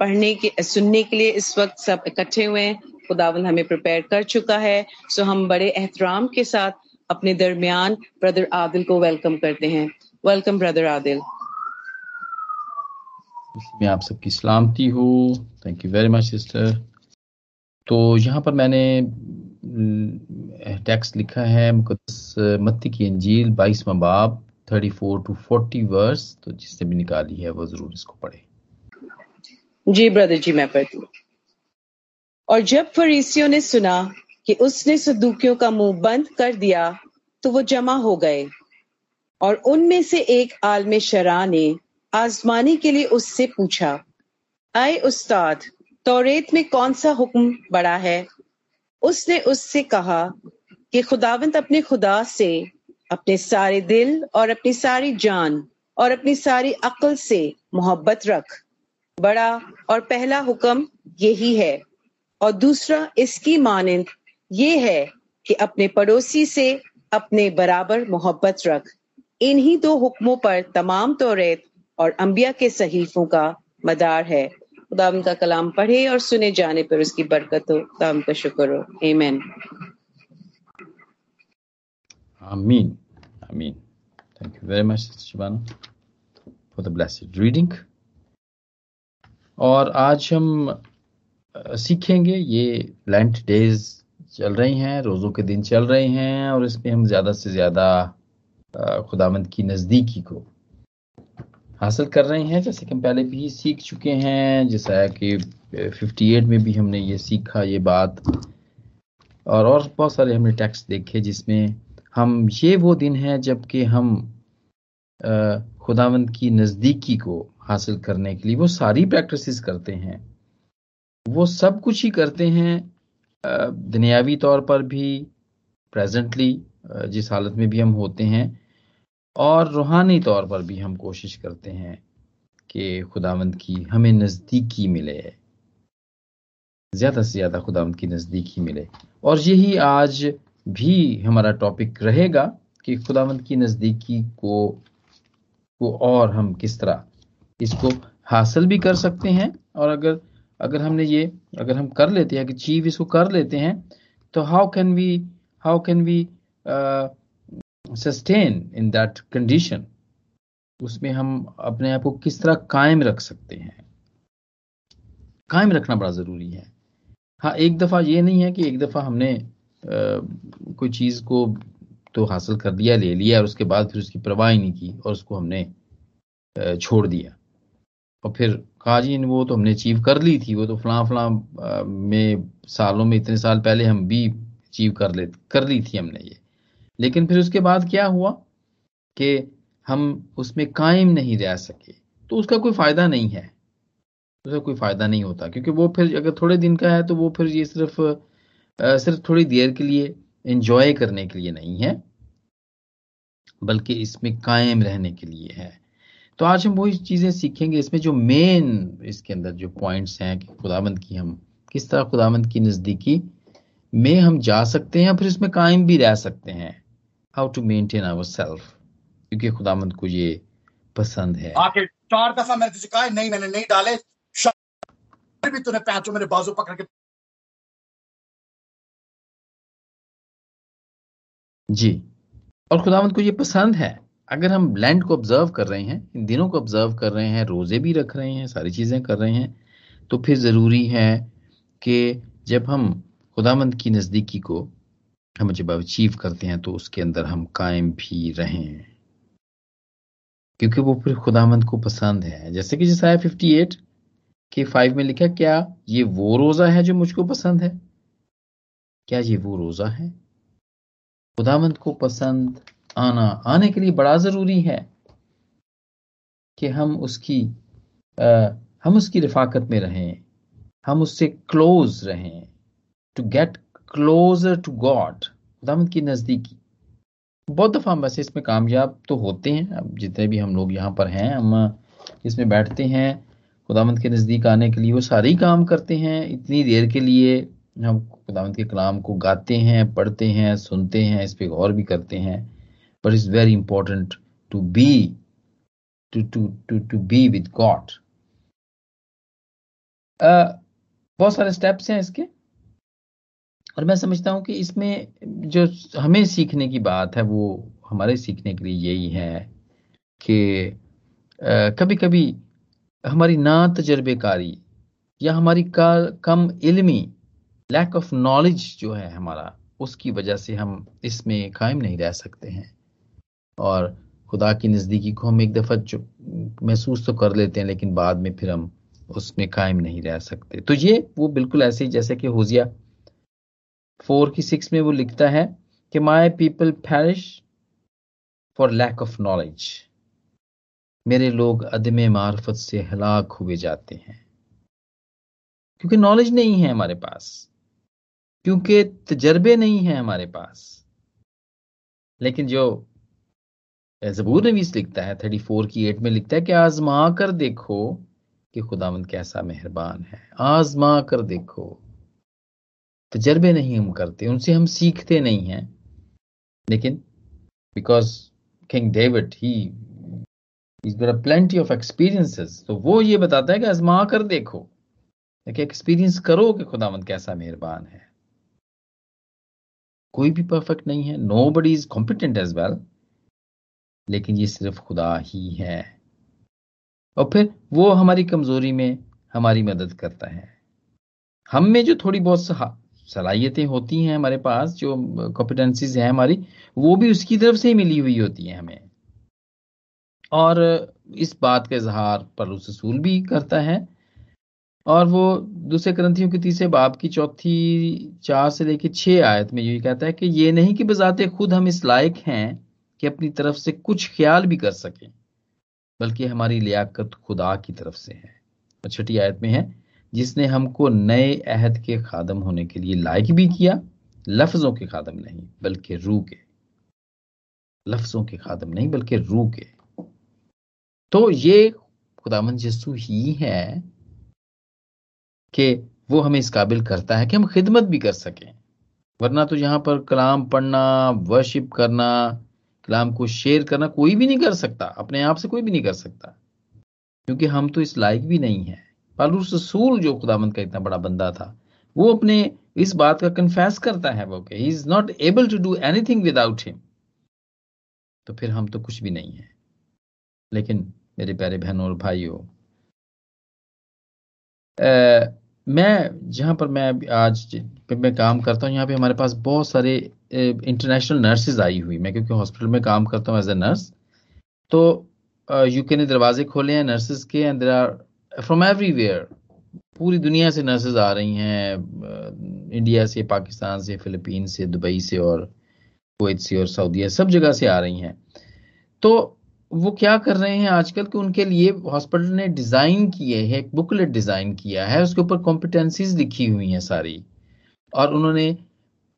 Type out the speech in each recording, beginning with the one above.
पढ़ने के, सुनने के लिए इस वक्त सब इकट्ठे हुए हैं। खुदावंद हमें प्रिपेयर कर चुका है। सो हम बड़े एहतराम के साथ अपने दरमियान ब्रदर आदिल को वेलकम करते हैं। Welcome brother Adil. मैं आप सबकी सलामती हो। Thank you very much sister तो यहाँ पर मैंने टेक्स्ट लिखा है मुकदस मत्ती की अंजील बाईसवा बाब thirty four to forty verse तो जिसने भी निकाली है, वो ज़रूर इसको पढ़े। जी ब्रदर जी, मैं पढ़ती हूँ। और जब फरीसियों ने सुना कि उसने सदूकियों का मुँह बंद कर दिया तो वो जमा हो गए। और उनमें से एक आलम शरा ने आजमाने के लिए उससे पूछा आए उस्ताद, तौरेत में कौन सा हुक्म बड़ा है? उसने उससे कहा कि खुदावंत अपने खुदा से अपने सारे दिल और अपनी सारी जान और अपनी सारी अक्ल से मोहब्बत रख। बड़ा और पहला हुक्म यही है। और दूसरा इसकी मानंद ये है कि अपने पड़ोसी से अपने बराबर मोहब्बत रख। इन्हीं दो हुक्मों पर तमाम तौरेत और अंबिया के सहीफों का मदार है। खुदा का कलाम पढ़े और सुने जाने पर उसकी बरकत हो। खुदा का शुक्र हो। एमेन आमीन आमीन thank you very much Shivana for the blessed reading और आज हम सीखेंगे। ये लेंट डेज़ चल रही हैं, रोज़ों के दिन चल रहे हैं और इसमें हम ज़्यादा से ज़्यादा खुदामंद की नज़दीकी को हासिल कर रहे हैं। जैसे कि हम पहले भी सीख चुके हैं, जैसा कि 58 में भी हमने ये सीखा, ये बात। और और बहुत सारे हमने टेक्स्ट देखे जिसमें हम ये वो दिन है जबकि हम खुदावंद की नज़दीकी को हासिल करने के लिए, वो सारी प्रैक्टिस करते हैं। वो सब कुछ ही करते हैं दुनियावी तौर पर भी प्रेजेंटली जिस हालत में भी हम होते हैं, और रूहानी तौर पर भी हम कोशिश करते हैं कि खुदावंद की हमें नज़दीकी मिले। ज़्यादा से ज़्यादा खुदावंद की नज़दीकी मिले। और यही आज भी हमारा टॉपिक रहेगा कि खुदावंद की नज़दीकी को को और हम किस तरह इसको हासिल भी कर सकते हैं और अगर अगर हमने ये अगर हम कर लेते हैं चीफ इसको कर लेते हैं तो how can we how can we sustain in that condition उसमें हम अपने आप को किस तरह कायम रख सकते हैं? कायम रखना बड़ा ज़रूरी है। हाँ एक दफ़ा ये नहीं है कि एक दफ़ा हमने आ, कोई चीज़ को तो हासिल कर दिया ले लिया और उसके बाद फिर उसकी परवाह ही नहीं की और उसको हमने आ, छोड़ दिया। और फिर कहा जी, वो तो हमने अचीव कर ली थी, वो तो फलां फलां में सालों में इतने साल पहले हम भी अचीव कर ले, कर ली थी हमने ये। लेकिन फिर उसके बाद क्या हुआ कि हम उसमें कायम नहीं रह सके। तो उसका कोई फ़ायदा नहीं है। उसका कोई फ़ायदा नहीं होता, क्योंकि वो फिर अगर थोड़े दिन का है तो वो फिर ये सिर्फ़ सिर्फ़ थोड़ी देर के लिए एंजॉय करने के लिए नहीं है, बल्कि इसमें कायम रहने के लिए है। तो आज हम वही चीज़ें सीखेंगे इसमें जो मेन इसके अंदर जो पॉइंट्स हैं कि खुदाबंद की हम किस तरह खुदाबंद की नजदीकी में हम जा सकते हैं फिर इसमें कायम भी रह सकते हैं। How to maintain our self क्योंकि खुदामंद को ये पसंद है। आके चार दफ़ा मैंने तुझे कहा नहीं मैंने नहीं डाले। भी तूने पैचो मेरे बाजू पकड़ के जी। और खुदावंत को ये पसंद है। अगर हम लैंड को ऑब्ज़र्व कर रहे हैं, इन दिनों को ऑब्ज़र्व कर रहे हैं, रोज़े भी रख रहे हैं, सारी चीज़ें कर रहे हैं तो फिर ज़रूरी है कि जब हम खुदामंद की नजदीकी को हम जब अचीव करते हैं तो उसके अंदर हम कायम भी रहें। क्योंकि वो फिर खुदामंद को पसंद है। जैसे कि जैसा फिफ्टी एट के फाइव में लिखा, क्या ये वो रोजा है जो मुझको पसंद है? क्या ये वो रोजा है? खुदामंद को पसंद आना आने के लिए बड़ा ज़रूरी है कि हम उसकी आ, हम उसकी रिफाकत में रहें हम उससे क्लोज रहें to get closer to God खुदामद की नज़दीकी। बहुत दफ़ा हम वैसे इसमें कामयाब तो होते हैं अब जितने भी हम लोग यहाँ पर हैं हम इसमें बैठते हैं खुदामंद के नज़दीक आने के लिए वो सारे काम करते हैं इतनी देर के लिए हम खुदामंद के कलाम को गाते हैं पढ़ते हैं सुनते हैं इस पर गौर भी करते हैं। But is very important to be to to to to be with God बहुत सारे स्टेप्स हैं इसके। और मैं समझता हूँ कि इसमें जो हमें सीखने की बात है, वो हमारे सीखने के लिए यही है कि कभी कभी हमारी ना तजर्बेकारी या हमारी का, कम इल्मी लैक ऑफ़ नॉलेज जो है हमारा, उसकी वजह से हम इसमें कायम नहीं रह सकते हैं। और खुदा की नज़दीकी को हम एक दफ़ा महसूस तो कर लेते हैं, लेकिन बाद में फिर हम उसमें कायम नहीं रह सकते। तो ये वो बिल्कुल ऐसे ही, जैसे कि होजिया फोर की सिक्स में वो लिखता है कि my people perish for lack of knowledge मेरे लोग अदम मार्फत से हलाक हुए जाते हैं। क्योंकि नॉलेज नहीं है हमारे पास, क्योंकि तजर्बे नहीं है हमारे पास। लेकिन जो जबूर नवीस लिखता है, थर्टी फोर की एट में लिखता है कि आजमा कर देखो कि खुदावंद कैसा मेहरबान है। आजमा कर देखो। तजर्बे नहीं हम करते, उनसे हम सीखते नहीं हैं। लेकिन because King David he plenty of experiences तो वो ये बताता है कि आजमा कर देखो। कि एक्सपीरियंस करो कि खुदावंद कैसा मेहरबान है। कोई भी परफेक्ट नहीं है nobody is competent as well लेकिन ये सिर्फ़ खुदा ही है। और फिर वो हमारी कमज़ोरी में हमारी मदद करता है। हम में जो थोड़ी बहुत सलाहियतें होती हैं हमारे पास, जो कॉम्पिटेंसीज हैं हमारी, वो भी उसकी तरफ़ से ही मिली हुई होती हैं हमें। और इस बात का इजहार पर रसूल भी करता है। और वो दूसरे ग्रंथियों के तीसरे बाप की चौथी चार से लेकर छह आयत में ये कहता है कि ये नहीं कि बजाते खुद हम इस लायक हैं कि अपनी तरफ़ से कुछ ख्याल भी कर सकें, बल्कि हमारी लियाकत खुदा की तरफ़ से है। और छठी आयत में है, जिसने हमको नए अहद के खादम होने के लिए लायक भी किया, लफ्जों के खादम नहीं, बल्कि रूह के। लफ्जों के खादम नहीं, बल्कि रूह के। तो ये खुदामंद यसू ही है कि वो हमें इस काबिल करता है कि हम खिदमत भी कर सकें। वरना तो यहाँ पर कलाम पढ़ना वर्शिप करना कलाम को शेयर करना कोई भी नहीं कर सकता, अपने आप से कोई भी नहीं कर सकता। क्योंकि हम तो इस लायक भी नहीं है। पालूस रसूल जो खुदामंद का इतना बड़ा बंदा था, वो अपने इस बात का कन्फेस करता है वो he is not able to do anything without him तो फिर हम तो कुछ भी नहीं है। लेकिन मेरे प्यारे बहनों और भाइयों मैं जहाँ पर मैं आज मैं काम करता हूँ, यहाँ पे हमारे पास बहुत सारे इंटरनेशनल नर्सेज आई हुई मैं, क्योंकि हॉस्पिटल में काम करता हूँ एज ए नर्स तो यूके ने दरवाजे खोले हैं नर्सेज के and there are from everywhere पूरी दुनिया से नर्सेज आ रही हैं इंडिया से पाकिस्तान से फिलीपीन से दुबई से और कुवैत से और सऊदीया सब जगह से आ रही हैं। तो वो क्या कर रहे हैं आजकल कि उनके लिए हॉस्पिटल ने डिज़ाइन किए है, एक बुकलेट डिज़ाइन किया है, उसके ऊपर कॉम्पिटेंसीज लिखी हुई हैं सारी। और उन्होंने,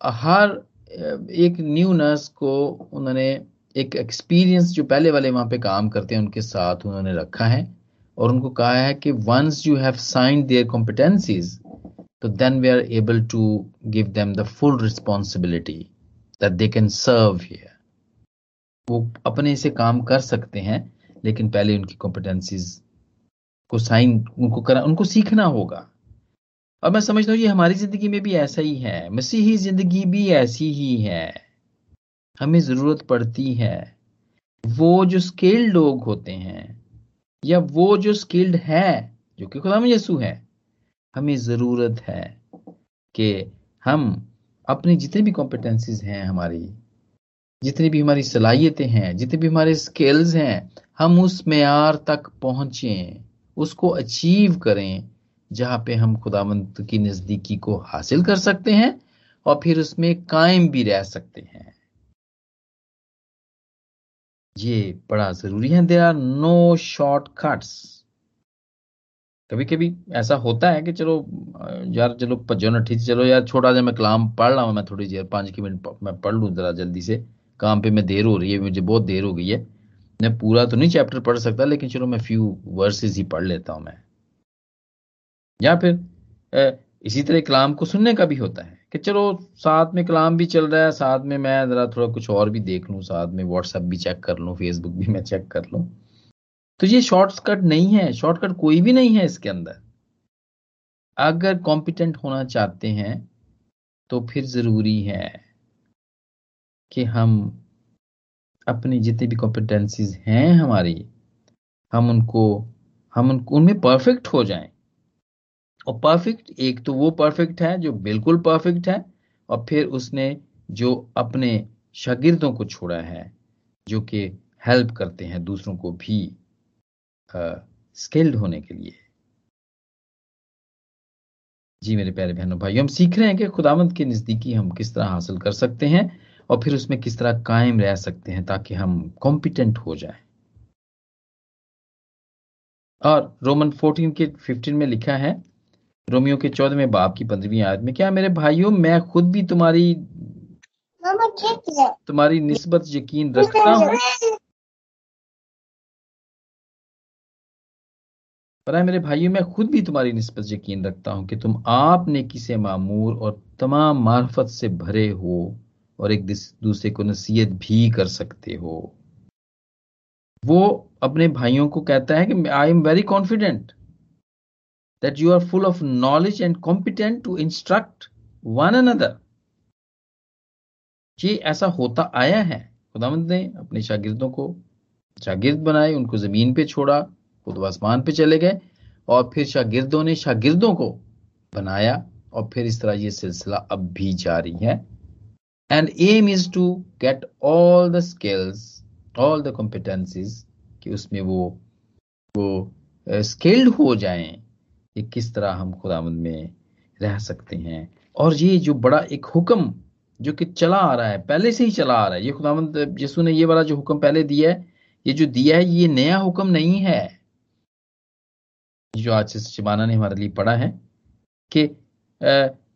हर एक न्यू नर्स को उन्होंने एक एक्सपीरियंस जो पहले वाले वहाँ पे काम करते हैं, उनके साथ उन्होंने रखा है और उनको कहा है कि once you have sign their competencies तो then we are able to give them the full responsibility that they can serve here वो अपने से काम कर सकते हैं, लेकिन पहले उनकी कॉम्पिटेंसीज को साइन उनको करा, उनको सीखना होगा। और मैं समझता हूँ ये हमारी ज़िंदगी में भी ऐसा ही है। मसीही ज़िंदगी भी ऐसी ही है। हमें ज़रूरत पड़ती है। वो जो स्किल्ड लोग होते हैं या वो जो स्किल्ड है, जो कि खुदा यसू है, हमें ज़रूरत है कि हम अपनी जितने भी कॉम्पिटेंसीज हैं हमारी, जितनी भी हमारी सलाहियतें हैं, जितने भी हमारे स्किल्स हैं, हम उस मैार तक पहुँचे, उसको अचीव करें जहाँ पे हम खुदावंत की नजदीकी को हासिल कर सकते हैं और फिर उसमें कायम भी रह सकते हैं। ये बड़ा ज़रूरी है। देर आर नो शॉर्टकट्स कभी कभी ऐसा होता है कि चलो, यार चलो भज्जो नठी चलो, यार छोटा जा मैं कलाम पढ़ रहा हूँ, मैं थोड़ी देर पाँच मिनट मैं पढ़ लू जरा जल्दी से। काम पे मैं देर हो रही है, मुझे बहुत देर हो गई है। मैं पूरा तो नहीं चैप्टर पढ़ सकता, लेकिन चलो मैं फ्यू वर्सेस ही पढ़ लेता हूँ मैं। या फिर इसी तरह कलाम को सुनने का भी होता है कि चलो, साथ में कलाम भी चल रहा है, साथ में मैं जरा थोड़ा कुछ और भी देख लूँ, साथ में व्हाट्सएप भी चेक कर लूँ फेसबुक भी मैं चेक कर लूँ। तो ये शॉर्टकट नहीं है शॉर्टकट कोई भी नहीं है इसके अंदर। अगर कॉम्पिटेंट होना चाहते हैं तो फिर ज़रूरी है कि हम अपनी जितनी भी कॉम्पिटेंसीज हैं हमारी, हम उनको हम उनको उनमें परफेक्ट हो जाएँ। और परफेक्ट एक तो वो परफेक्ट है जो बिल्कुल परफेक्ट है, और फिर उसने जो अपने शागिर्दों को छोड़ा है, जो कि हेल्प करते हैं दूसरों को भी स्किल्ड होने के लिए। जी मेरे प्यारे बहनों भाई हम सीख रहे हैं कि खुदावंत की नज़दीकी हम किस तरह हासिल कर सकते हैं और फिर उसमें किस तरह कायम रह सकते हैं ताकि हम कॉम्पिटेंट हो जाएँ। और रोमन 14 के 15 में लिखा है रोमियो के चौदहवें बाप की पंद्रहवीं आयत में क्या मेरे भाइयों मैं खुद भी तुम्हारी तुम्हारी निस्बत यकीन रखता हूँ। पर मेरे भाइयों मैं खुद भी तुम्हारी निस्बत यकीन रखता हूँ कि तुम आप ने किसे मामूर और तमाम मार्फत से भरे हो और एक दूसरे को नसीहत भी कर सकते हो। वो अपने भाइयों को कहता है कि I am very confident that you are full of knowledge and competent to instruct one another ये ऐसा होता आया है। खुदामंद ने अपने शागिर्दों को शागिर्द बनाए, उनको ज़मीन पे छोड़ा, खुद आसमान पे चले गए, और फिर शागिर्दों ने शागिर्दों को बनाया, और फिर इस तरह ये सिलसिला अब भी जारी है। And aim is to get all the skills all the competencies कि उसमें वो वो स्किल्ड हो जाएँ। कि किस तरह हम खुदामंद में रह सकते हैं। और ये जो बड़ा एक हुक्म जो कि चला आ रहा है, पहले से ही चला आ रहा है, ये खुदामंद यसु ने ये वाला जो हुक्म पहले दिया है, ये जो दिया है, ये नया हुक्म नहीं है। जो आज से शिबाना ने हमारे लिए पढ़ा है कि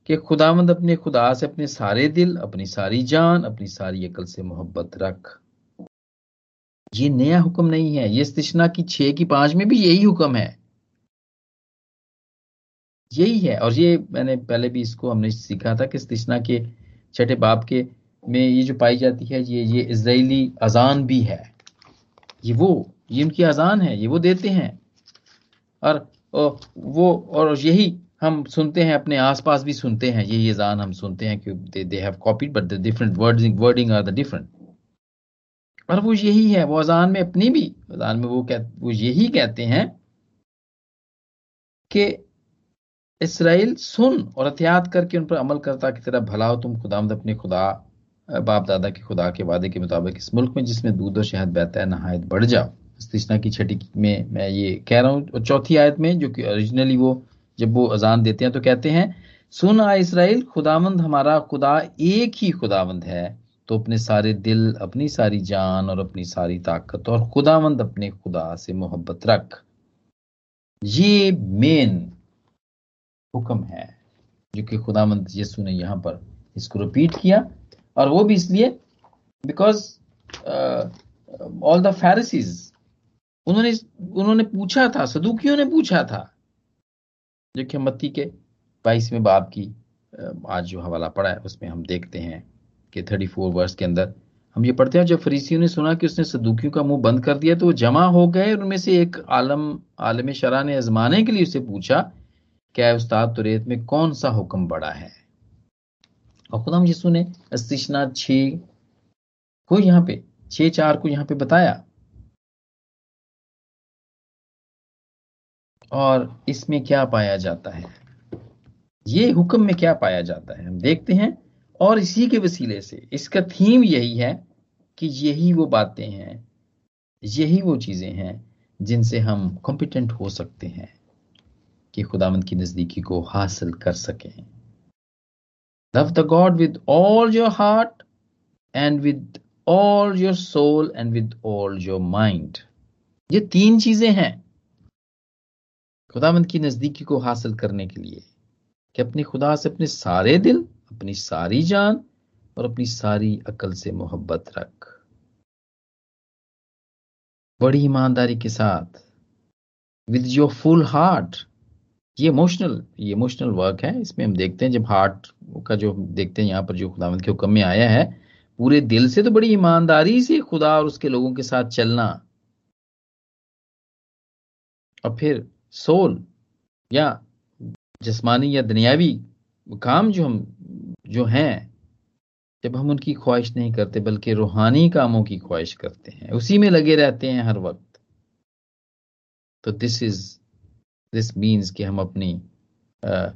कि खुदावंद अपने खुदा से अपने सारे दिल, अपनी सारी जान, अपनी सारी अकल से मोहब्बत रख। ये नया हुक्म नहीं है, ये स्तिशना की छह की पाँच में भी यही हुक्म है। यही है। और ये मैंने पहले भी इसको हमने सीखा था कि स्तिशना के छठे बाप के में ये जो पाई जाती है, ये ये इसराइली अजान भी है। ये वो, ये उनकी अजान है, ये वो देते हैं। और वो, और यही हम सुनते हैं, अपने आसपास भी सुनते हैं, यही अजान हम सुनते हैं कि they they have copied but the different wording wording are the different और वो यही है, वो अजान में अपनी भी, अजान में वो कह, वो यही कहते हैं कि इसराइल सुन और एहतियात करके उन पर अमल करता की तरह भला हो, तुम खुदामद अपने खुदा बाप दादा के खुदा के वादे के मुताबिक इस मुल्क में जिसमें दूध और शहद बहता है, नहायत बढ़ जाओ। इस्तिशना की छठी में मैं ये कह रहा हूँ, और चौथी आयत में, जो कि ओरिजिनली वो जब वो अजान देते हैं तो कहते हैं, सुन आ इसराइल खुदावंद हमारा खुदा एक ही खुदावंद है तो अपने सारे दिल, अपनी सारी जान और अपनी सारी ताकत और खुदावंद अपने खुदा से मोहब्बत रख। ये मेन हुक्म है, जो कि खुदावंद यसु ने यहाँ पर इसको रिपीट किया। और वो भी इसलिए बिकॉज़ ऑल द फैरिसीज उन्होंने उन्होंने पूछा था, सदुकियों ने पूछा था, जो कि मत्ती के बाईसवें बाब की आज जो हवाला पड़ा है, उसमें हम देखते हैं कि थर्टी फोर वर्ष के अंदर हम ये पढ़ते हैं, जब फरीसियों ने सुना कि उसने सदुकियों का मुँह बंद कर दिया तो वो जमा हो गए उनमें से एक आलम आलम शरा ने आजमाने के लिए उसे पूछा क्या उस्ताद तुरेत में कौन सा हुक्म बड़ा है? और खुदाम यीशु ने अस्तिशना छ को यहाँ पे, छह, चार को यहाँ पे बताया? और इसमें क्या पाया जाता है? ये हुक्म में क्या पाया जाता है? हम देखते हैं, और इसी के वसीले से, इसका थीम यही है कि यही वो बातें हैं, यही वो चीज़ें हैं, जिनसे हम कॉम्पिटेंट हो सकते हैं। कि खुदावंत की नजदीकी को हासिल कर सकें। Love the God with all your heart and with all your soul and with all your mind ये तीन चीज़ें हैं खुदावंत की नजदीकी को हासिल करने के लिए कि अपने खुदा से अपने सारे दिल, अपनी सारी जान और अपनी सारी अकल से मोहब्बत रख। बड़ी ईमानदारी के साथ विद योर फुल हार्ट ये इमोशनल ये इमोशनल वर्क है। इसमें हम देखते हैं, जब हार्ट का जो देखते हैं यहाँ पर, जो खुदावंत के हुक्म में आया है, पूरे दिल से तो बड़ी ईमानदारी से खुदा और उसके लोगों के साथ चलना। और फिर सोल या जस्मानी या दुनियावी काम जो हम, जो हैं, जब हम उनकी ख्वाहिश नहीं करते, बल्कि रूहानी कामों की ख्वाहिश करते हैं, उसी में लगे रहते हैं हर वक्त। तो दिस इज़ दिस मीन्स कि हम अपनी आ, आ,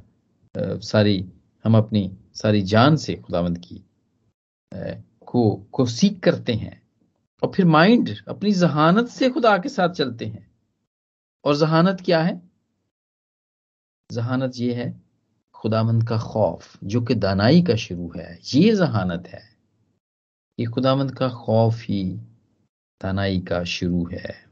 सारी हम अपनी सारी जान से खुदावंद की आ, को को सीख करते हैं। और फिर माइंड अपनी जहानत से खुदा के साथ चलते हैं। और जहानत क्या है? जहानत ये है खुदामंद का खौफ जो कि दानाई का शुरू है। ये जहानत है कि खुदामंद का खौफ ही दानाई का शुरू है।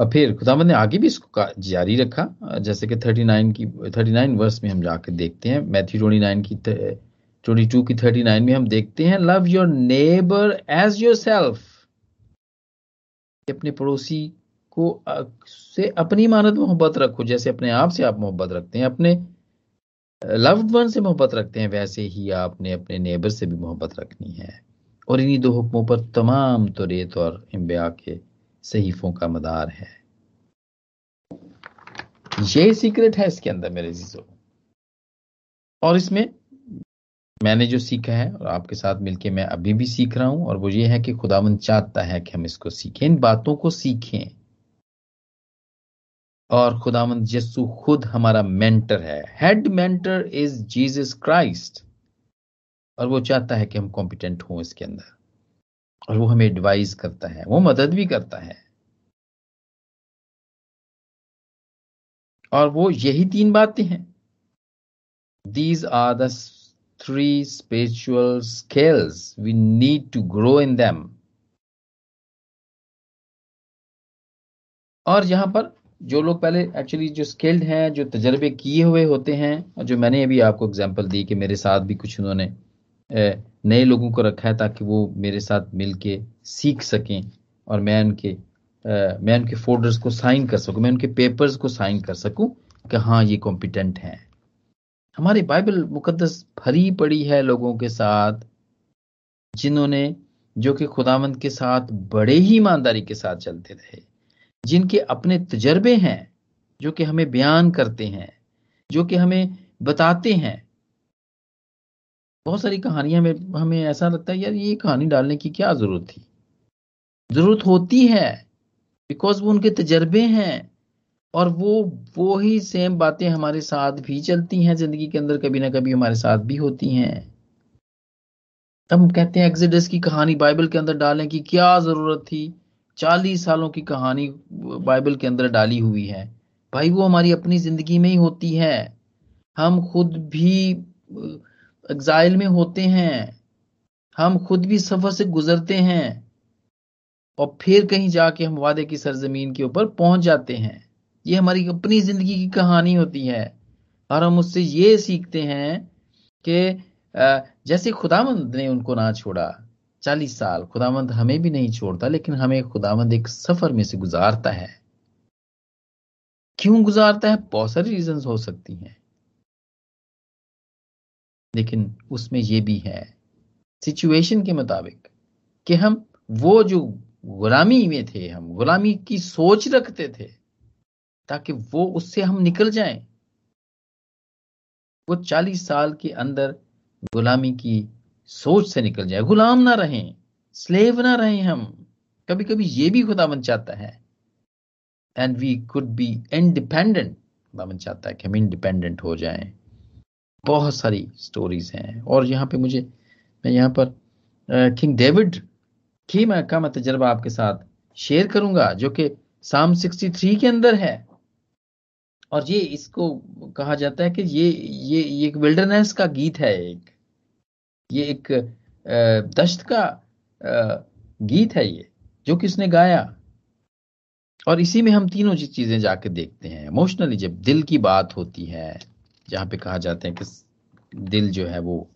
और फिर खुदामंद ने आगे भी इसको जारी रखा। जैसे कि 39 की 39 वर्ष में हम जाकर देखते हैं। मैथ्यू 29 की 22 की 39 में हम देखते हैं, love your neighbour as your self अपने पड़ोसी को से अपनी मानत मोहब्बत रखो। जैसे अपने आप से आप मोहब्बत रखते हैं, अपने लव्ड वन से मोहब्बत रखते हैं, वैसे ही आपने अपने नेबर से भी मोहब्बत रखनी है। और इन्हीं दो हुक्मों पर तमाम तो रेत और इम्बिया के सहीफों का मदार है। ये सीक्रेट है इसके अंदर मेरे जीजो। और इसमें मैंने जो सीखा है और आपके साथ मिलके मैं अभी भी सीख रहा हूँ और वो ये है कि खुदावन चाहता है कि हम इसको सीखें, इन बातों को सीखें। और खुदामंद यस्सु खुद हमारा मेंटर है। Head mentor is Jesus Christ और वो चाहता है कि हम कॉम्पिटेंट हों इसके अंदर। और वो हमें एडवाइज करता है, वो मदद भी करता है। और वो यही तीन बातें हैं। These are the three spiritual skills we need to grow in them और यहाँ पर जो लोग पहले एक्चुअली जो स्किल्ड हैं, जो तजर्बे किए हुए होते हैं, और जो मैंने अभी आपको एग्जांपल दी कि मेरे साथ भी कुछ उन्होंने नए लोगों को रखा है ताकि वो मेरे साथ मिल के सीख सकें और मैं उनके मैं उनके फोल्डर्स को साइन कर सकूँ, मैं उनके पेपर्स को साइन कर सकूँ कि हाँ ये कॉम्पिटेंट हैं। हमारी बाइबल मुकदस भरी पड़ी है लोगों के साथ, जिन्होंने, जो कि खुदामंद के साथ बड़े ही ईमानदारी के साथ चलते रहे, जिनके अपने तजर्बे हैं, जो कि हमें बयान करते हैं, जो कि हमें बताते हैं बहुत सारी कहानियाँ में हमें ऐसा लगता है, यार, ये कहानी डालने की क्या ज़रूरत थी? ज़रूरत होती है बिकॉज़ वो उनके तजर्बे हैं, और वो वो ही सेम बातें हमारे साथ भी चलती हैं, ज़िंदगी के अंदर कभी ना कभी हमारे साथ भी होती हैं। हम कहते हैं एक्सिडस की कहानी बाइबल के अंदर डालने की क्या ज़रूरत थी? चालीस सालों की कहानी बाइबल के अंदर डाली हुई है। भाई, वो हमारी अपनी ज़िंदगी में ही होती है। हम खुद भी एग्जाइल में होते हैं। हम खुद भी सफ़र से गुजरते हैं और फिर कहीं जाके हम वादे की सरजमीन के ऊपर पहुँच जाते हैं। ये हमारी अपनी ज़िंदगी की कहानी होती है और हम उससे ये सीखते हैं कि जैसे खुदामंद ने उनको ना छोड़ा, चालीस साल खुदामंद हमें भी नहीं छोड़ता, लेकिन हमें खुदामंद एक सफ़र में से गुजारता है। क्यों गुजारता है? बहुत सारी रीजन हो सकती हैं। लेकिन उसमें यह भी है। सिचुएशन के मुताबिक कि हम वो जो गुलामी में थे, हम गुलामी की सोच रखते थे, ताकि वो उससे हम निकल जाएँ। वो चालीस साल के अंदर गुलामी की सोच से निकल जाए। गुलाम ना रहें स्लेव ना रहें हम। कभी कभी ये भी खुदावन चाहता है। And we could be independent खुदावन चाहता है कि हम इंडिपेंडेंट हो जाएँ। बहुत सारी स्टोरीज हैं। और यहाँ पे मुझे, मैं यहाँ पर किंग डेविड की मैं, का मैं तजर्बा आपके साथ शेयर करूँगा, जो कि साम 63 के अंदर है। और ये इसको कहा जाता है कि ये ये ये एक विल्डरनेस का गीत है एक। ये एक दश्त का गीत है ये, जो कि किसने गाया। और इसी में हम तीनों चीज़ें जाके देखते हैं। इमोशनली जब दिल की बात होती है जहाँ पे कहा जाता है कि दिल जो है वो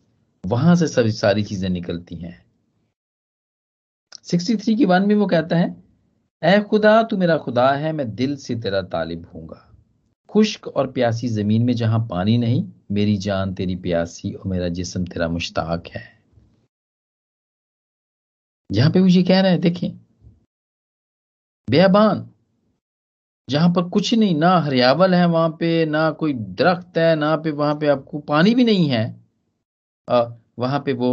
वहाँ से सभी सारी चीज़ें निकलती हैं। 63 की वन में वो कहता है ए खुदा, तू मेरा खुदा है, मैं दिल से तेरा तालिब हूँगा खुश्क और प्यासी ज़मीन में जहाँ पानी नहीं, मेरी जान तेरी प्यासी और मेरा जिस्म तेरा मुश्ताक है। यहाँ पे मुझे कह रहे हैं, देखें बेबान जहाँ पर कुछ नहीं, ना हरियावल है वहाँ पे, ना कोई दरख्त है, ना पे वहाँ पे आपको पानी भी नहीं है। वहाँ पे वो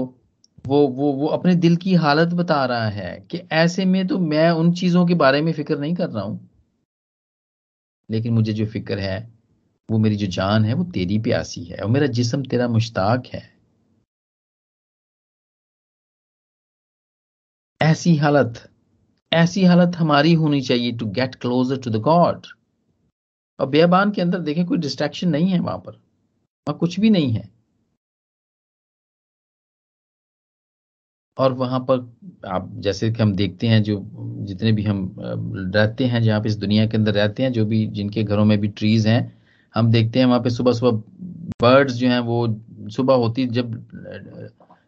वो वो वो अपने दिल की हालत बता रहा है कि ऐसे में तो मैं उन चीज़ों के बारे में फ़िक्र नहीं कर रहा हूँ। लेकिन मुझे जो फ़िक्र है, वो मेरी जो जान है, वो तेरी प्यासी है और मेरा जिस्म तेरा मुश्ताक है। ऐसी हालत ऐसी हालत हमारी होनी चाहिए to get closer to the God और बेबान के अंदर देखें, कोई डिस्ट्रैक्शन नहीं है वहाँ पर। वहाँ कुछ भी नहीं है। और वहाँ पर आप, जैसे कि हम देखते हैं, जो, जितने भी हम रहते हैं, जहाँ पे इस दुनिया के अंदर रहते हैं, जो भी, जिनके घरों में भी ट्रीज हैं, हम देखते हैं वहाँ पे सुबह सुबह बर्ड्स जो हैं, वो सुबह होती, जब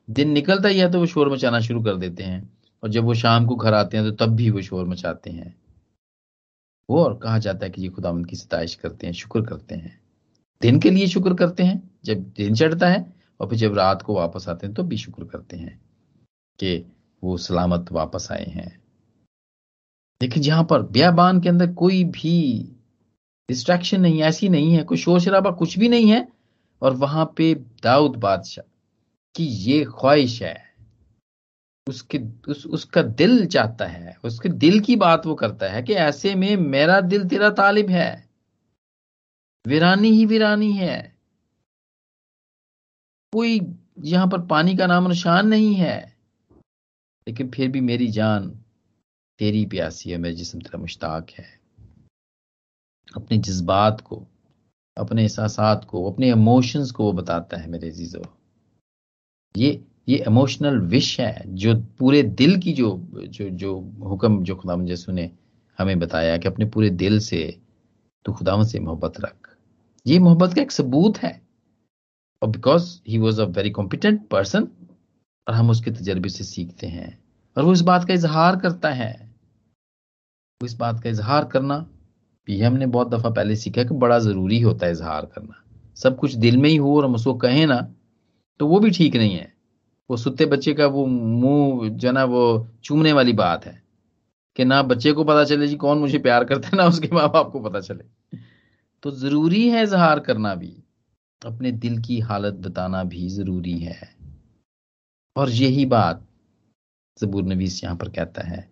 दिन निकलता ही है तो वो शोर मचाना शुरू कर देते हैं। और जब वो शाम को घर आते हैं तो तब भी वो शोर मचाते हैं। वो और कहा जाता है कि ये खुदावंद की सताइश करते हैं, शुक्र करते हैं। दिन के लिए शुक्र करते हैं, जब दिन चढ़ता है और फिर जब रात को वापस आते हैं तो भी शुक्र करते हैं कि वो सलामत वापस आए हैं। देखिए, जहाँ पर ब्याबान के अंदर कोई भी डिस्ट्रैक्शन नहीं ऐसी नहीं है, कोई शोर शराबा कुछ भी नहीं है, और वहाँ पे दाऊद बादशाह की ये ख्वाहिश है। उसके, उस, उसका दिल चाहता है, उसके दिल की बात वो करता है कि ऐसे में मेरा दिल तेरा तालिब है। वीरानी ही वीरानी है। कोई यहाँ पर पानी का नाम निशान नहीं है। लेकिन फिर भी मेरी जान, तेरी प्यासी है, मेरा जिसम तेरा मुश्ताक है। अपने जज्बात को, अपने एहसास को, अपने इमोशंस को वो बताता है मेरे जीजो ये ये इमोशनल विश है, जो पूरे दिल की जो जो जो हुक्म, जो खुदा मुझे सुने हमें बताया कि अपने पूरे दिल से तो खुदा से मोहब्बत रख। ये मोहब्बत का एक सबूत है। और because he was a very competent person और हम उसके तजर्बे से सीखते हैं। और वो इस बात का इजहार करता है। वो इस बात का इजहार करना भी हमने बहुत दफ़ा पहले सीखा कि बड़ा ज़रूरी होता है इजहार करना। सब कुछ दिल में ही हो और हम उसको कहें ना तो वो भी ठीक नहीं है। वो सुते बच्चे का वो मुँह जो ना, वो चूमने वाली बात है कि ना बच्चे को पता चले जी कौन मुझे प्यार करता है, ना उसके माँ बाप को पता चले। तो ज़रूरी है इजहार करना भी, अपने दिल की हालत बताना भी ज़रूरी है। और यही बात जबूर नवीस यहाँ पर कहता है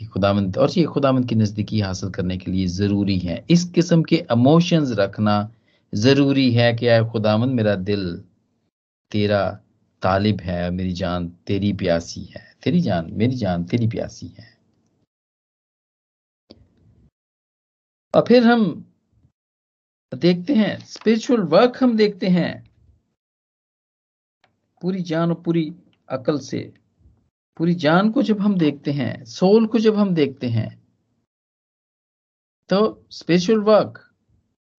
कि खुदामंद और ये खुदामंद की नजदीकी हासिल करने के लिए ज़रूरी है। इस किस्म के इमोशंस रखना ज़रूरी है कि, आए खुदामंद मेरा दिल तेरा तालिब है, मेरी जान तेरी प्यासी है। तेरी जान, मेरी जान तेरी प्यासी है। और फिर हम देखते हैं स्पिरिचुअल वर्क हम देखते हैं। पूरी जान और पूरी अकल से, पूरी जान को जब हम देखते हैं सोल को जब हम देखते हैं तो स्पिरिचुअल वर्क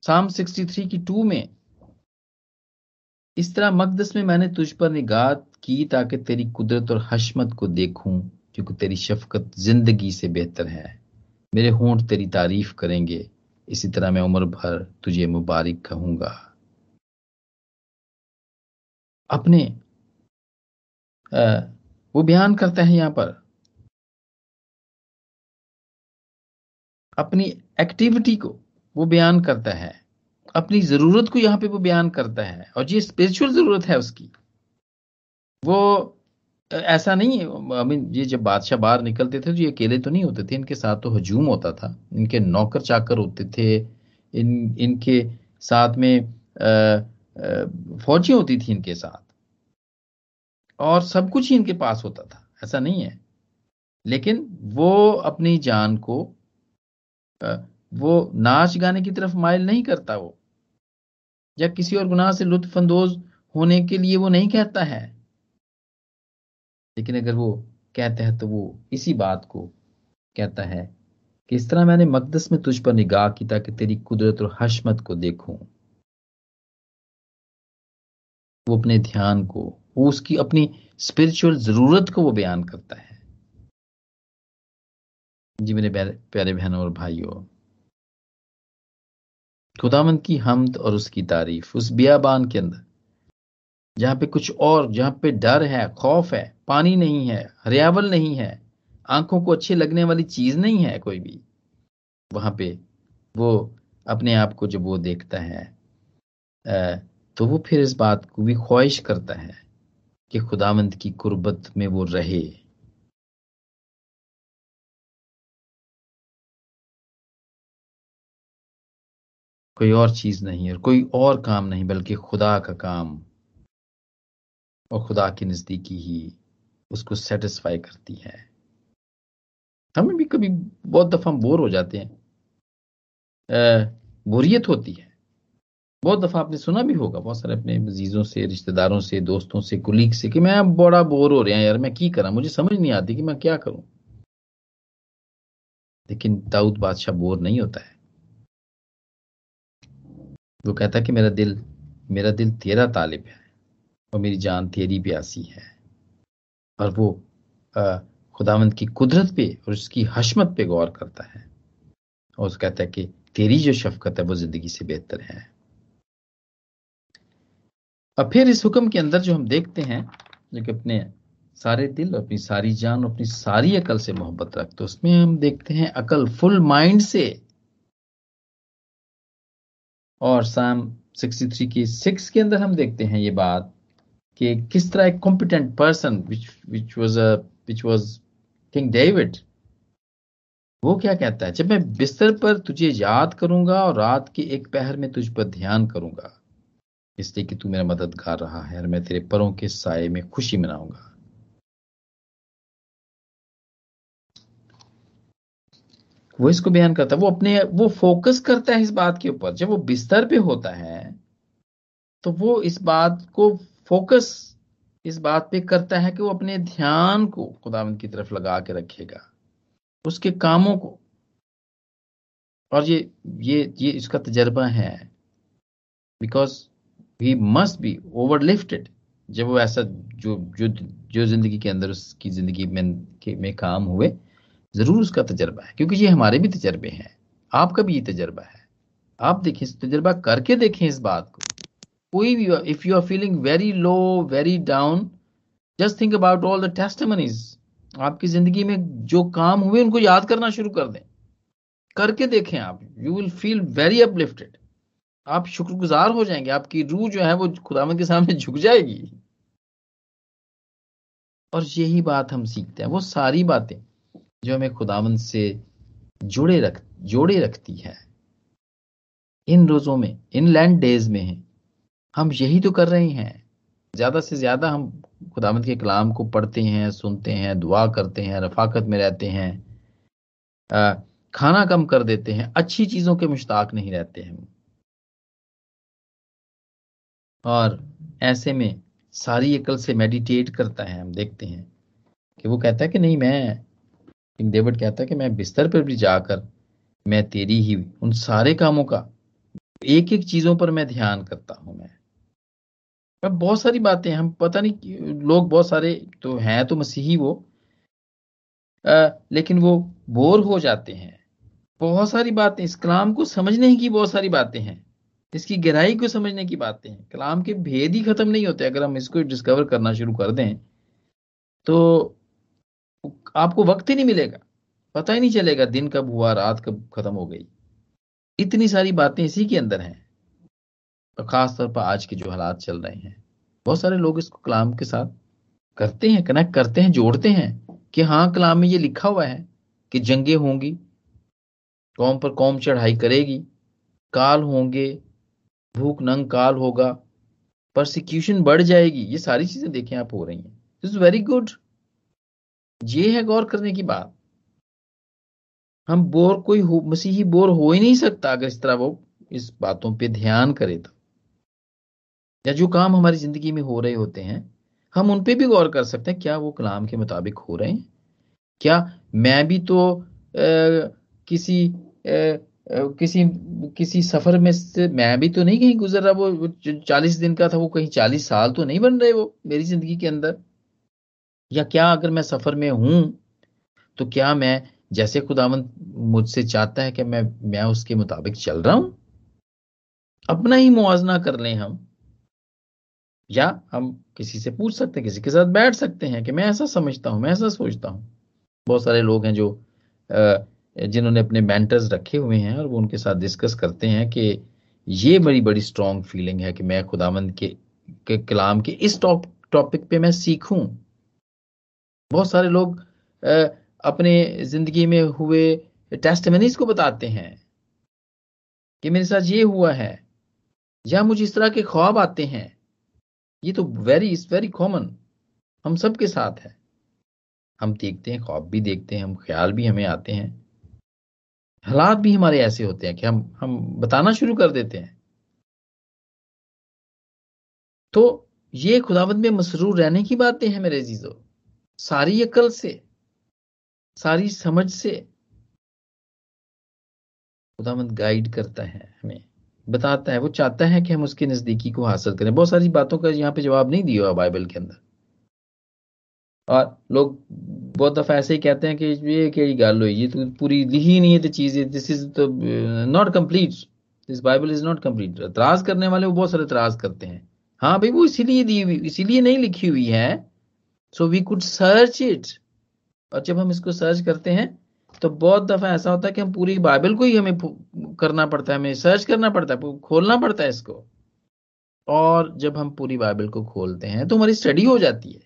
साम 63 की टू में इस तरह मकदस में मैंने तुझ पर निगाह की ताकि तेरी कुदरत और हशमत को देखूँ क्योंकि तेरी शफकत ज़िंदगी से बेहतर है। मेरे होंठ तेरी तारीफ़ करेंगे। इसी तरह मैं उम्र भर तुझे मुबारक कहूँगा। अपने आ, वो बयान करता है यहाँ पर। अपनी एक्टिविटी को वो बयान करता है। अपनी ज़रूरत को यहाँ पे वो बयान करता है और ये स्पिरिचुअल ज़रूरत है उसकी। वो ऐसा नहीं है आई मीन ये जब बादशाह बाहर निकलते थे तो ये अकेले तो नहीं होते थे, इनके साथ तो हजूम होता था, इनके नौकर चाकर होते थे, इन, इनके साथ में फौजी होती थी इनके साथ। और सब कुछ ही इनके पास होता था, ऐसा नहीं है। लेकिन वो अपनी जान को वो नाच गाने की तरफ़ माइल नहीं करता वो। या किसी और गुनाह से लुत्फानंदोज होने के लिए वो नहीं कहता है। लेकिन अगर वो कहता है तो वो इसी बात को कहता है कि इस तरह मैंने मकदस में तुझ पर निगाह की ताकि तेरी कुदरत और हशमत को देखूँ। वो अपने ध्यान को, वो उसकी अपनी स्पिरिचुअल ज़रूरत को वो बयान करता है। जी मेरे प्यारे बहनों और भाइयों खुदामंद की हमद और उसकी तारीफ़ उस बियाबान के अंदर। जहाँ पे कुछ और, जहाँ पे डर है, खौफ है, पानी नहीं है, हरियावल नहीं है, आँखों को अच्छी लगने वाली चीज़ नहीं है कोई भी, वहाँ पे वो अपने आप को जब वो देखता है तो वो फिर इस बात को भी ख्वाहिश करता है कि खुदामंद की कुर्बत में वो रहे। कोई और चीज़ नहीं है कोई और काम नहीं, बल्कि खुदा का काम और खुदा की नजदीकी ही उसको सेटिस्फाई करती है। हमें भी कभी बहुत दफ़ा बोर हो जाते हैं। बोरियत होती है। बहुत दफ़ा आपने सुना भी होगा, बहुत सारे अपने अजीजों से, रिश्तेदारों से, दोस्तों से कुलीग से कि मैं बड़ा बोर हो रहा यार, मैं की करा? मुझे समझ नहीं आती कि मैं क्या करूँ। लेकिन दाऊद बादशाह बोर नहीं होता है। वो कहता है कि मेरा दिल मेरा दिल तेरा तालिब है और मेरी जान तेरी प्यासी है। और वो खुदावंत की कुदरत पे और उसकी हशमत पे गौर करता है और उस कहता है कि तेरी जो शफकत है वो ज़िंदगी से बेहतर है। अब फिर इस हुक्म के अंदर जो हम देखते हैं, जो कि अपने सारे दिल अपनी सारी जान और अपनी सारी अकल से मोहब्बत रखते उसमें हम देखते हैं अकल, फुल माइंड से और साम 63 की सिक्स के अंदर हम देखते हैं ये बात कि किस तरह एक competent person which which was which was King David वो क्या कहता है? जब मैं बिस्तर पर तुझे याद करूँगा और रात के एक पहर में तुझ पर ध्यान करूँगा, इसलिए कि तू मेरा मददगार रहा है और मैं तेरे परों के साय में खुशी मनाऊँगा। वो इसको बयान करता है, वो अपने, वो फोकस करता है इस बात के ऊपर। जब वो बिस्तर पे होता है तो वो इस बात को फोकस इस बात पे करता है कि वो अपने ध्यान को खुदावंत की तरफ़ लगा के रखेगा, उसके कामों को। और ये ये ये इसका तजर्बा है। Because he must be overlifted जब वो ऐसा, जो जो जो ज़िंदगी के अंदर, उसकी ज़िंदगी में में काम हुए ज़रूर उसका तजर्बा है, क्योंकि ये हमारे भी तजर्बे हैं। आपका भी ये तजर्बा है। आप देखें तजर्बा करके देखें इस बात को। कोई भी if you are feeling very low very down just think about all the testimonies आपकी ज़िंदगी में जो काम हुए, उनको याद करना शुरू कर दें। करके देखें आप। You will feel very uplifted आप शुक्रगुजार हो जाएँगे। आपकी रूह जो है, वो खुदामद के सामने झुक जाएगी। और यही बात हम सीखते हैं। वो सारी बातें जो हमें खुदामंद से जुड़े रख जोड़े रखती है। इन रोजों में इन लैंड डेज़ में है। हम यही तो कर रहे हैं। ज़्यादा से ज़्यादा हम खुदामद के कलाम को पढ़ते हैं सुनते हैं दुआ करते हैं रफाकत में रहते हैं। आ, खाना कम कर देते हैं अच्छी चीज़ों के मुश्ताक नहीं रहते हैं। और ऐसे में सारी अकल से मेडिटेट करता है हम देखते हैं कि वो कहता है कि नहीं मैं डेविड कहता है कि मैं बिस्तर पर भी जाकर मैं तेरी ही उन सारे कामों का एक एक चीज़ों पर मैं ध्यान करता हूँ मैं। बहुत सारी बातें हम पता नहीं लोग बहुत सारे तो हैं तो मसीही वो। आ, लेकिन वो बोर हो जाते हैं। बहुत सारी बातें इस कलाम को समझने की बहुत सारी बातें हैं। इसकी गहराई को समझने की बातें हैं। कलाम के भेद ही खत्म नहीं होते अगर हम इसको डिस्कवर करना शुरू कर दें तो आपको वक्त ही नहीं मिलेगा। पता ही नहीं चलेगा दिन कब हुआ, रात कब खत्म हो गई। इतनी सारी बातें इसी के अंदर हैं। और खास तौर पर आज के जो हालात चल रहे हैं। बहुत सारे लोग इसको कलाम के साथ करते हैं, कनेक्ट करते हैं, जोड़ते हैं कि हाँ कलाम में ये लिखा हुआ है कि जंगे होंगी, कौम पर कौम चढ़ाई करेगी, काल होंगे, भूख नंग काल होगा परसिक्यूशन बढ़ जाएगी। ये सारी चीज़ें देखें आप हो रही हैं। इज़ वेरी गुड ये है गौर करने की बात। हम बोर कोई मसीही बोर हो ही नहीं सकता अगर इस तरह वो इस बातों पे ध्यान करे तो। या जो काम हमारी ज़िंदगी में हो रहे होते हैं हम उन पे भी गौर कर सकते हैं क्या वो कलाम के मुताबिक हो रहे हैं? क्या मैं भी तो आ, किसी आ, किसी किसी सफ़र में से मैं भी तो नहीं कहीं गुजर रहा वो चालीस दिन का था वो कहीं चालीस साल तो नहीं बन रहे वो मेरी ज़िंदगी के अंदर। या क्या अगर मैं सफ़र में हूँ तो क्या मैं जैसे खुदावंत मुझसे चाहता है कि मैं मैं उसके मुताबिक चल रहा हूँ? अपना ही मुआवजना कर लें हम। या हम किसी से पूछ सकते हैं किसी के साथ बैठ सकते हैं कि मैं ऐसा समझता हूँ मैं ऐसा सोचता हूँ। बहुत सारे लोग हैं जो जिन्होंने अपने मेंटर्स रखे हुए हैं और वो उनके साथ डिस्कस करते हैं कि ये बड़ी बड़ी स्ट्रॉन्ग फीलिंग है कि मैं खुदावंद के, के कलाम के इस टॉपिक पे मैं सीखूं। बहुत सारे लोग अपने ज़िंदगी में हुए टेस्टमनीज को बताते हैं कि मेरे साथ ये हुआ है, या मुझे इस तरह के ख्वाब आते हैं। ये तो वेरी इज़ वेरी कॉमन हम सबके साथ है। हम देखते हैं, ख्वाब भी देखते हैं, हम ख्याल भी हमें आते हैं। हालात भी हमारे ऐसे होते हैं कि हम हम बताना शुरू कर देते हैं। तो ये खुदावंद में मसरूर रहने की बातें हैं मेरे जीजो सारी अकल से, सारी समझ से खुदावंद गाइड करता है हमें, बताता है, वो चाहता है कि हम उसके नजदीकी को हासिल करें। बहुत सारी बातों का यहाँ पे जवाब नहीं दिया हुआ बाइबल के अंदर। और लोग बहुत दफ़ा ऐसे ही कहते हैं कि ये केड़ी गल हुई, ये तो पूरी लिखी नहीं है तो चीज़ दिस इज़ तो not complete this Bible is not complete एतराज़ करने वाले वो बहुत सारे एतराज़ करते हैं। हाँ भाई, वो इसीलिए दी हुई, इसीलिए नहीं लिखी हुई है so we could search it और जब हम इसको सर्च करते हैं तो बहुत दफ़ा ऐसा होता है कि हम पूरी बाइबल को ही हमें करना पड़ता है, हमें सर्च करना पड़ता है खोलना पड़ता है इसको। और जब हम पूरी बाइबल को खोलते हैं तो हमारी स्टडी हो जाती है।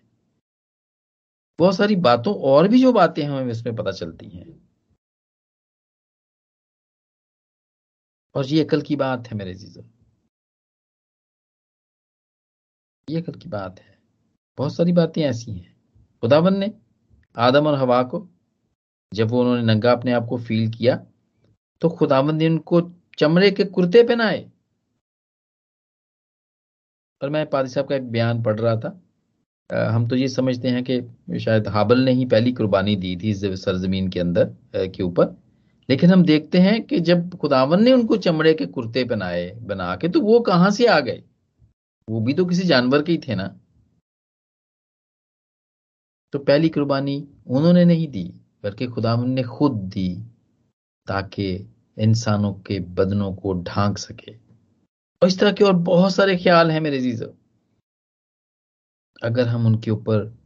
बहुत सारी बातों और भी जो बातें हैं, हमें इसमें पता चलती हैं। और ये अकल की बात है मेरे जीजो। ये अकल की बात है। बहुत सारी बातें ऐसी हैं। खुदावन ने आदम और हवा को जब वो उन्होंने नंगा अपने आप को फील किया तो खुदावन ने उनको चमड़े के कुर्ते पहनाए। और मैं पादी साहब का एक बयान पढ़ रहा था। आ, हम तो ये समझते हैं कि शायद हाबल ने ही पहली कुर्बानी दी थी सरजमीन के अंदर के ऊपर। लेकिन हम देखते हैं कि जब खुदावन ने उनको चमड़े के कुर्ते पहनाए बना के तो वो कहाँ से आ गए? वो भी तो किसी जानवर के ही थे ना। तो पहली कुर्बानी उन्होंने नहीं दी, बल्कि खुदावन ने खुद दी, ताकि इंसानों के बदनों को ढांक सके। और इस तरह के और बहुत सारे ख्याल हैं मेरे जीजो अगर हम उनके ऊपर,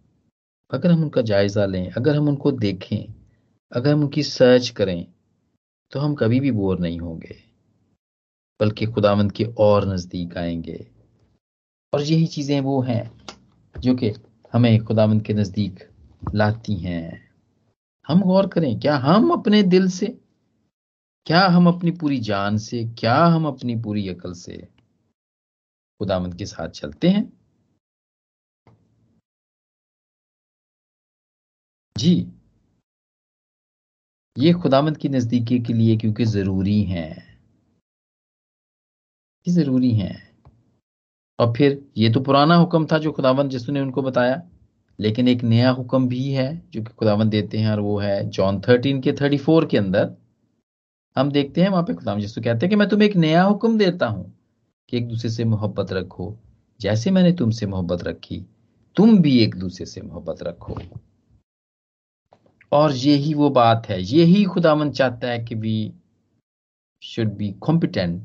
अगर हम उनका जायजा लें, अगर हम उनको देखें, अगर हम उनकी सर्च करें तो हम कभी भी बोर नहीं होंगे, बल्कि खुदावंद के और नज़दीक आएँगे। और यही चीज़ें वो हैं, जो कि हमें खुदावंद के नज़दीक लाती हैं। हम गौर करें, क्या हम अपने दिल से, क्या हम अपनी पूरी जान से, क्या हम अपनी पूरी अकल से खुदावंद के साथ चलते हैं? जी। ये खुदामद की नजदीकी के लिए क्योंकि ज़रूरी है। ज़रूरी है। और फिर ये तो पुराना हुक्म था जो खुदावंद जिसने उनको बताया, लेकिन एक नया हुक्म भी है जो कि खुदावंद देते हैं और वो है जॉन थर्टीन के थर्टी फोर के अंदर। हम देखते हैं वहाँ पे खुदाम जिसको कहते हैं कि मैं तुम्हें एक नया हुक्म देता हूँ कि एक दूसरे से मोहब्बत रखो, जैसे मैंने तुमसे मोहब्बत रखी, तुम भी एक दूसरे से मोहब्बत रखो। और यही वो बात है, यही खुदावन चाहता है कि we should be competent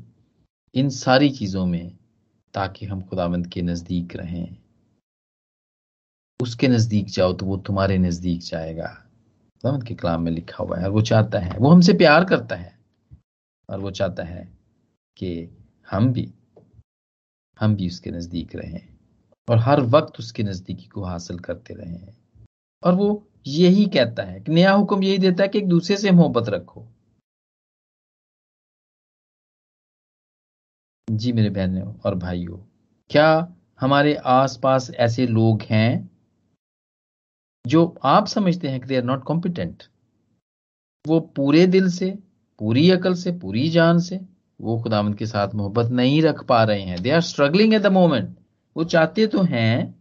in सारी चीज़ों में ताकि हम खुदावंद के नज़दीक रहें। उसके नज़दीक जाओ तो वो तुम्हारे नज़दीक जाएगा। खुदावंद के कलाम में लिखा हुआ है वो चाहता है, वो हमसे प्यार करता है, और वो चाहता है कि हम भी हम भी उसके नज़दीक रहें, और हर वक्त उसके नजदीकी को हासिल करते रहें। और वो यही कहता है कि नया हुक्म यही देता है कि एक दूसरे से मोहब्बत रखो। जी मेरे बहनों और भाइयों, क्या हमारे आसपास ऐसे लोग हैं जो आप समझते हैं कि दे आर नॉट कॉम्पिटेंट वो पूरे दिल से, पूरी अकल से, पूरी जान से वो खुदामंद के साथ मोहब्बत नहीं रख पा रहे हैं। They are struggling at the moment वो चाहते तो हैं,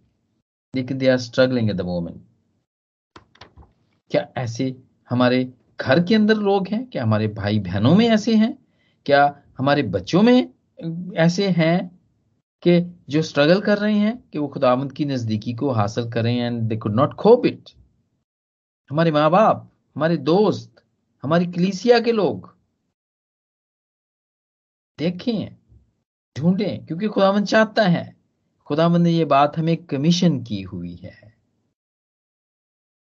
लेकिन they are struggling at the moment क्या ऐसे हमारे घर के अंदर लोग हैं? क्या हमारे भाई बहनों में ऐसे हैं? क्या हमारे बच्चों में ऐसे हैं कि जो स्ट्रगल कर रहे हैं कि वो खुदावंत की नजदीकी को हासिल करें and they could not cope it हमारे माँ बाप हमारे दोस्त, हमारी कलीसिया के लोग देखें, ढूंढें, क्योंकि खुदावंत चाहता है। खुदावंत ने ये बात हमें कमीशन की हुई है।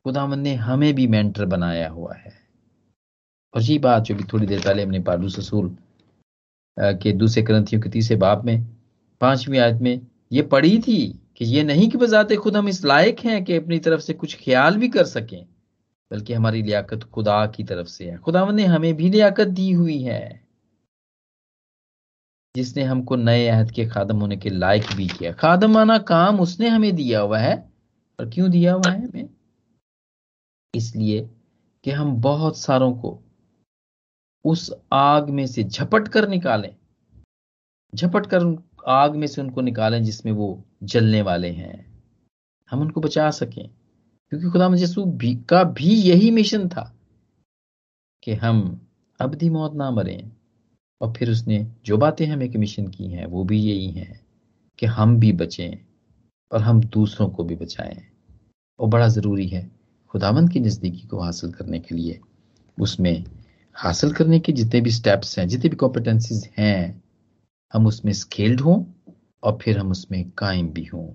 खुदावन ने हमें भी मेंटर बनाया हुआ है। और यही बात जो भी थोड़ी देर पहले हमने पालू ससूल के दूसरे ग्रंथियों के तीसरे बाप में, पांचवी आयत में ये पढ़ी थी कि ये नहीं कि बजाते खुद हम इस लायक हैं कि अपनी तरफ़ से कुछ ख्याल भी कर सकें, बल्कि हमारी लियाकत खुदा की तरफ़ से है। खुदा ने हमें भी लियाकत दी हुई है, जिसने हमको नए अहद के खादम होने के लायक भी किया। खादम आना काम उसने हमें दिया हुआ है और क्यों दिया हुआ है हमें? इसलिए कि हम बहुत सारों को उस आग में से झपट कर निकालें। झपट कर आग में से उनको निकालें जिसमें वो जलने वाले हैं। हम उनको बचा सकें, क्योंकि खुदा यसू भी, का भी यही मिशन था कि हम अवधि मौत ना मरें। और फिर उसने जो बातें हमें कमीशन की हैं, वो भी यही हैं कि हम भी बचें और हम दूसरों को भी बचाएँ। और बड़ा ज़रूरी है खुदावंद की नज़दीकी को हासिल करने के लिए उसमें हासिल करने के जितने भी स्टेप्स हैं, जितने भी कॉम्पिटेंसीज हैं, हम उसमें स्केल्ड हों और फिर हम उसमें कायम भी हों।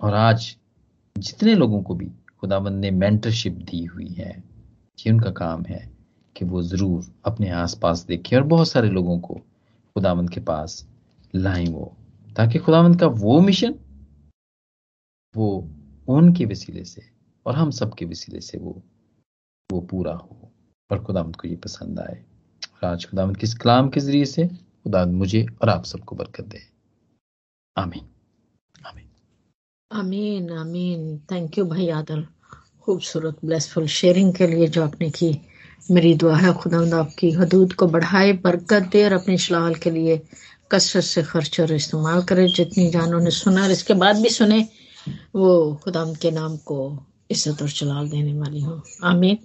और आज जितने लोगों को भी खुदाबंद ने मेंटरशिप दी हुई है, ये उनका काम है कि वो ज़रूर अपने आसपास देखें और बहुत सारे लोगों को खुदावंद के पास लाएँ वो, ताकि खुदावंद का वो मिशन वो उनके वसीले से और हम सब के वसीले से वो वो पूरा हो। और खुदावंद को ये पसंद आए। और आज खुदावंद किस कलाम के ज़रिए से? खुदा मुझे और आप सबको बरकत दे। आमीन। आमीन। आमीन आमीन। थैंक यू भाई आदल खूबसूरत ब्लेसफुल शेयरिंग के लिए जो आपने की। मेरी दुआ है खुदा आपकी हदूद को बढ़ाए, बरकत दे और अपनी शलाल के लिए कसरत से खर्च और इस्तेमाल करे, जितनी जानों ने सुना और इसके बाद भी सुने, वो खुदाम के नाम को इज़्ज़त और चलाल देने वाली हूँ। आमीन।